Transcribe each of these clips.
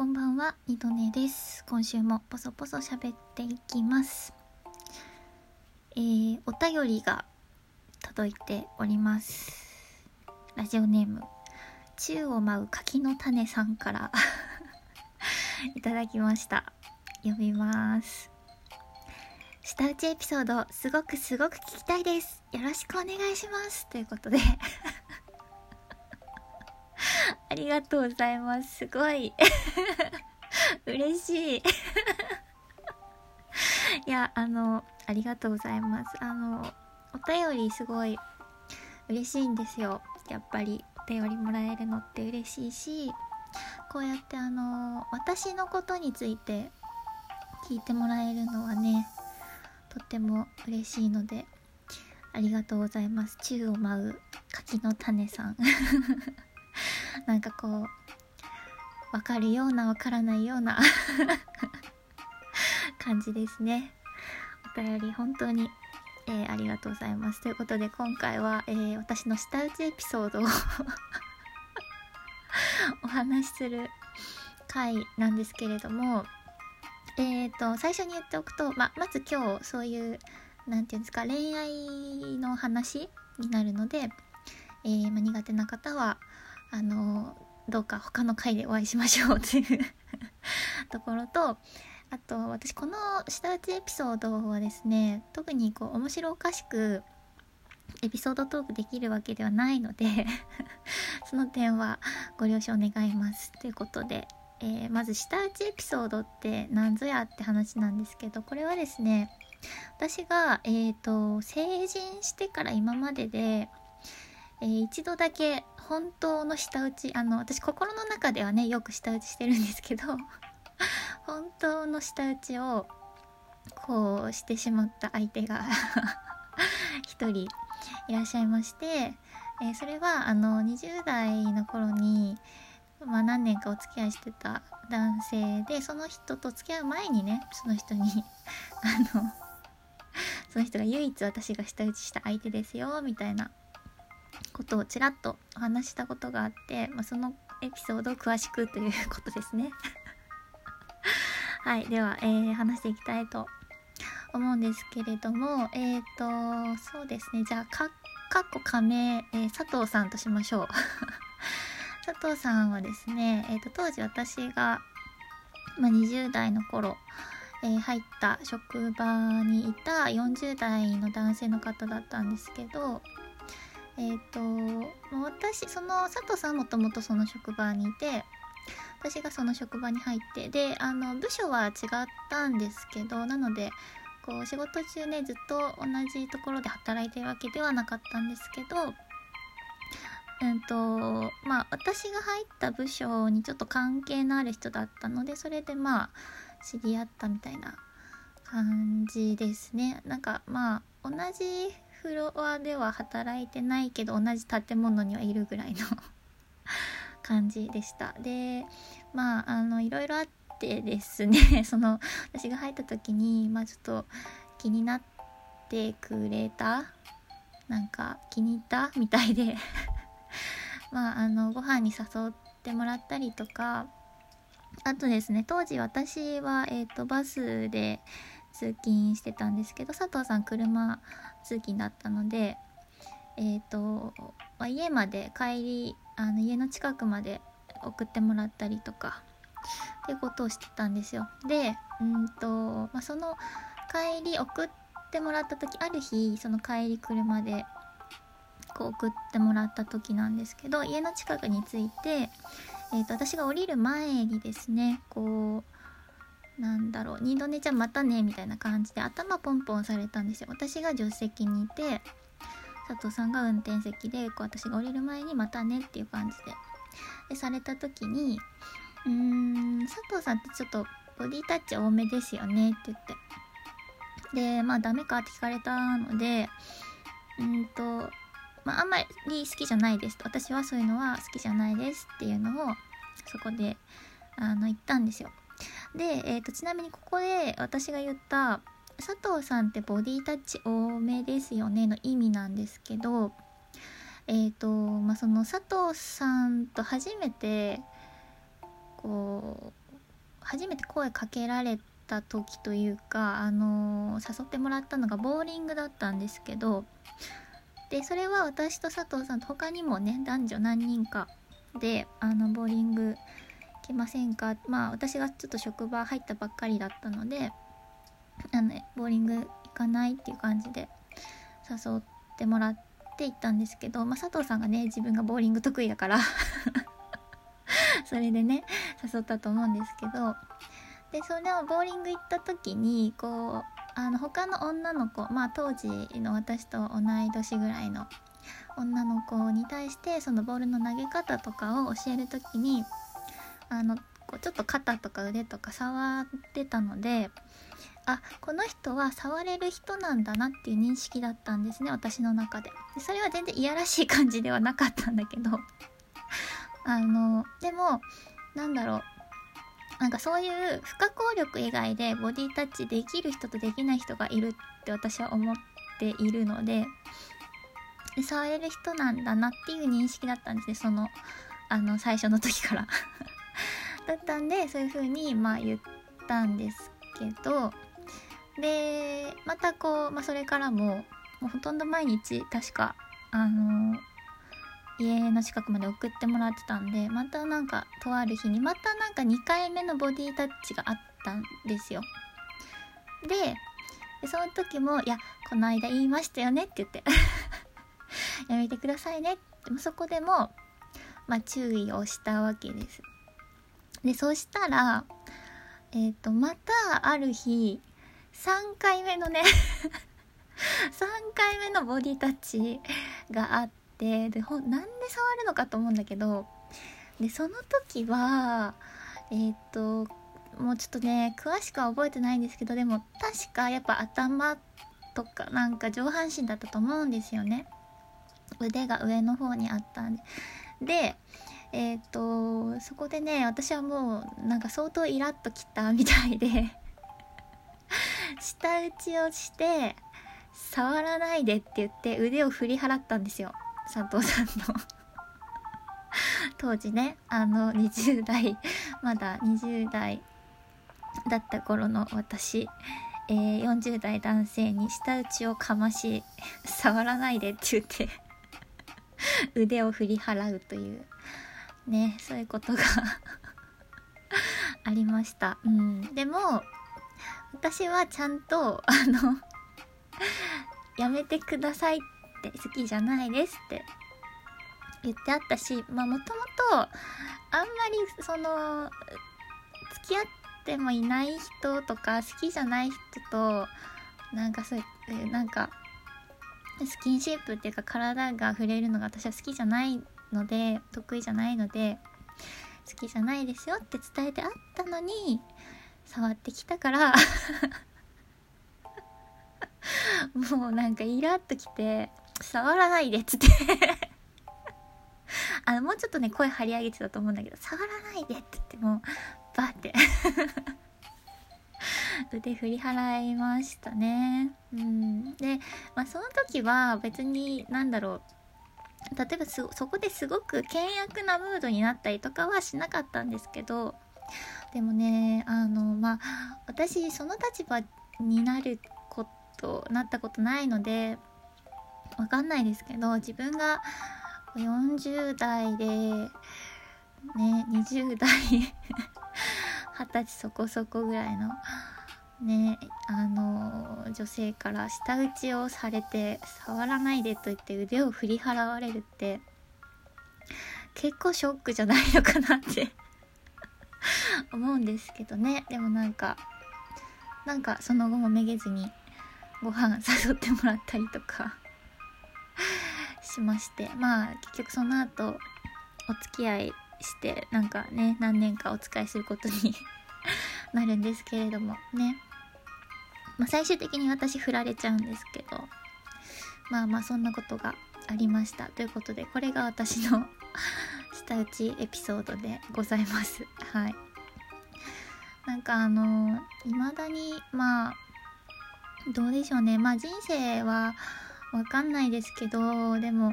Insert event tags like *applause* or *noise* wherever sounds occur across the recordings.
こんばんは、二度寝です。今週もポソポソ喋っていきます。えー、お便りが届いております。ラジオネーム、宙を舞う柿の種さんから *laughs* いただきました。読みます。下打ちエピソード、すごくすごく聞きたいです。よろしくお願いします。ということでありがとうございます。すごい。*laughs* 嬉しい。*laughs* いや、あの、ありがとうございます。あの、お便りすごい嬉しいんですよ。やっぱり、お便りもらえるのって嬉しいし、こうやってあの、私のことについて聞いてもらえるのはね、とっても嬉しいので、ありがとうございます。宙を舞う柿の種さん。*laughs* なんかこうわかるようなわからないような *laughs* 感じですね。お便り本当に、えーありがとうございます。ということで今回は、えー私の舌打ちエピソードを *laughs* お話しする回なんですけれどもえー、と最初に言っておくと、ままず今日そういうなんていうんですか恋愛の話になるので、えーま苦手な方はあのどうか他の回でお会いしましょうという *laughs* ところとあと私この下打ちエピソードはですね特にこう面白おかしくエピソードトークできるわけではないので *laughs* その点はご了承願いますということで、えーまず下打ちエピソードって何ぞやって話なんですけどこれはですね私が、えー、と成人してから今まででえー一度だけ本当の舌打ちあの私心の中ではねよく舌打ちしてるんですけど *laughs* 本当の舌打ちをこうしてしまった相手が *laughs* 一人いらっしゃいまして、えーそれはあの20代の頃に、まあ、何年かお付き合いしてた男性でその人と付き合う前にねその人に *laughs* あのその人が唯一私が舌打ちした相手ですよみたいなことをちらっとお話したことがあって、まあ、そのエピソードを詳しくということですね。はい、では、えー話していきたいと思うんですけれども、えっ、と、そうですね、じゃあ、か、かっこ仮名、えー佐藤さんとしましょう。*laughs* 佐藤さんはですね、えー、と当時私が、まあ、20代の頃、えー入った職場にいた40代の男性の方だったんですけど、えっ、と私その佐藤さんもともとその職場にいて私がその職場に入ってであの部署は違ったんですけどなのでこう仕事中ねずっと同じところで働いてるわけではなかったんですけどうんとまあ私が入った部署にちょっと関係のある人だったのでそれでまあ知り合ったみたいな感じですね。なんかまあ同じフロアでは働いてないけど同じ建物にはいるぐらいの *laughs* 感じでした。でまああのいろいろあってですね *laughs* その私が入った時にまあちょっと気になってくれたなんか気に入ったみたいで *laughs* まああのご飯に誘ってもらったりとかあとですね当時私は、えー、とバスで通勤してたんですけど佐藤さん車通勤だったのでえっ、と、ま家まで帰りあの家の近くまで送ってもらったりとかってことをしてたんですよ。でうんと、まあ、その帰り送ってもらった時ある日その帰り車でこう送ってもらった時なんですけど家の近くに着いて、えー、と私が降りる前にですねこうなんだろう二度寝ちゃんまたねみたいな感じで頭ポンポンされたんですよ。私が助手席にいて佐藤さんが運転席でこう私が降りる前にまたねっていう感じで。でされた時にうーん佐藤さんってちょっとボディタッチ多めですよねって言って。でまあダメかって聞かれたのでうんとまああんまり好きじゃないですと。私はそういうのは好きじゃないですっていうのをそこであの言ったんですよ。で、えー、とちなみにここで私が言った佐藤さんってボディタッチ多めですよねの意味なんですけどえっ、とまあその佐藤さんと初めてこう初めて声かけられた時というか、あの誘ってもらったのがボーリングだったんですけどでそれは私と佐藤さんと他にもね男女何人かであのボーリング行きませんか？まあ私がちょっと職場入ったばっかりだったのであのボーリング行かないっていう感じで誘ってもらって行ったんですけど、まあ、佐藤さんがね自分がボーリング得意だから *laughs* それでね誘ったと思うんですけどでそれをボーリング行った時にこうあの他の女の子まあ当時の私と同い年ぐらいの女の子に対してそのボールの投げ方とかを教える時にあのこうちょっと肩とか腕とか触ってたのであこの人は触れる人なんだなっていう認識だったんですね私の中で。でそれは全然いやらしい感じではなかったんだけど。*laughs* あのでもなんだろう。なんかそういう不可抗力以外でボディタッチできる人とできない人がいるって私は思っているので触れる人なんだなっていう認識だったんですねそのあの最初の時から。*laughs* だったんでそういう風にまあ言ったんですけどでまたこう、まあ、それからももうほとんど毎日確かあの家の近くまで送ってもらってたんでまたなんかとある日にまたなんか2回目のボディタッチがあったんですよ。でその時も「いやこの間言いましたよね」って言って *laughs* やめてくださいね。ってそこでもまあ注意をしたわけです。でそしたらえっ、ー、とまたある日3回目のね *laughs* 3回目のボディタッチがあってでほなんで触るのかと思うんだけどでその時はえっ、ー、ともうちょっとね詳しくは覚えてないんですけどでも確かやっぱ頭とかなんか上半身だったと思うんですよね。腕が上の方にあったんで。でえっ、ー、とそこでね私はもうなんか相当イラッときたみたいで舌打ちをして触らないでって言って腕を振り払ったんですよ。佐藤さんの。当時ねあの20代まだ20代だった頃の私、えー、40代男性に舌打ちをかまし触らないでって言って腕を振り払うという。ねそういうことがありました。うん。でも私はちゃんとあのやめてくださいって好きじゃないですって言ってあったしまあもともとあんまりその付き合ってもいない人とか好きじゃない人となんかそういうなんかスキンシップっていうか体が触れるのが私は好きじゃないので得意じゃないので好きじゃないですよって伝えてあったのに触ってきたから *laughs* もうなんかイラッときて触らないでっつって。*laughs* あのもうちょっとね声張り上げてたと思うんだけど触らないでって言ってもうバーって。*laughs* 腕振り払いましたね。うん。で、まあ、その時は別に何だろう。例えばそこですごく険悪なムードになったりとかはしなかったんですけど。でもねあのまあ私その立場になることなったことないのでわかんないですけど自分が40代でね20代 *laughs* 二十歳そこそこぐらいのねあの女性から舌打ちをされて触らないでと言って腕を振り払われるって結構ショックじゃないのかなって *laughs* 思うんですけどね。でもなんかなんかその後もめげずにご飯誘ってもらったりとか *laughs* しまして。まあ結局その後お付き合いしてなんかね何年かお使いすることに *laughs* なるんですけれどもね。まあ、最終的に私振られちゃうんですけどまあまあそんなことがありました。ということでこれが私の *laughs* 舌打ちエピソードでございます。はい。なんかあの未だにまあどうでしょうね。まあ人生はわかんないですけどでも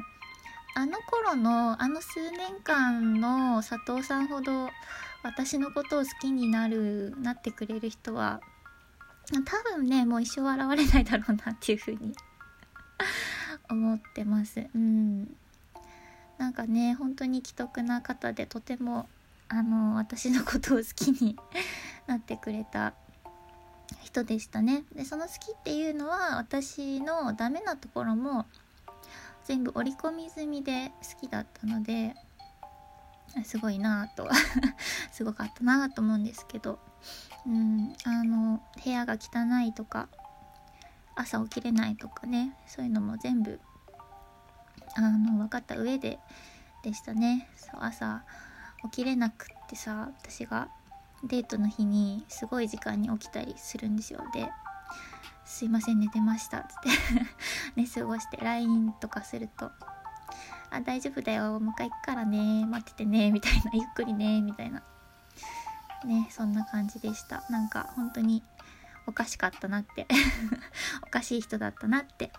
あの頃のあの数年間の佐藤さんほど私のことを好きになるなってくれる人は多分ねもう一生現れないだろうなっていうふうに *laughs* 思ってます。うん。なんかね本当に既得な方でとてもあの私のことを好きに *laughs* なってくれた人でしたね。でその好きっていうのは私のダメなところも全部織り込み済みで好きだったのですごいなぁと *laughs* すごかったなぁと思うんですけど。うんあの部屋が汚いとか朝起きれないとかねそういうのも全部あの分かった上ででしたね。そう朝起きれなくってさ私がデートの日にすごい時間に起きたりするんですよ。ですいません寝てました」っつって *laughs* 寝過ごして LINE とかすると「あ大丈夫だよ。迎え行くからね。待っててね」みたいな「ゆっくりね」みたいな。ねそんな感じでした。なんか本当におかしかったなって。*laughs* おかしい人だったなって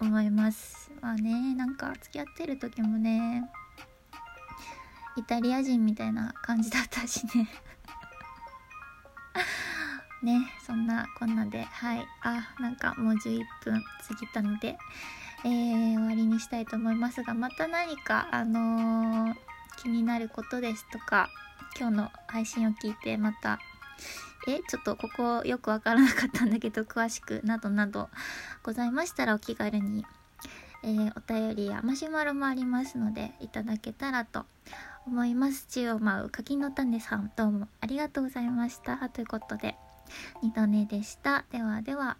思いますまあね。なんか付き合ってる時もねイタリア人みたいな感じだったしね。*laughs* ねそんなこんなではい。あなんかもう11分過ぎたので、えー、終わりにしたいと思いますがまた何かあのー、気になることですとか今日の配信を聞いてまたえちょっとここよくわからなかったんだけど詳しくなどなどございましたらお気軽に、えー、お便りやマシュマロもありますのでいただけたらと思います。宙を舞う柿の種さんどうもありがとうございました。ということで二度寝でした。ではでは。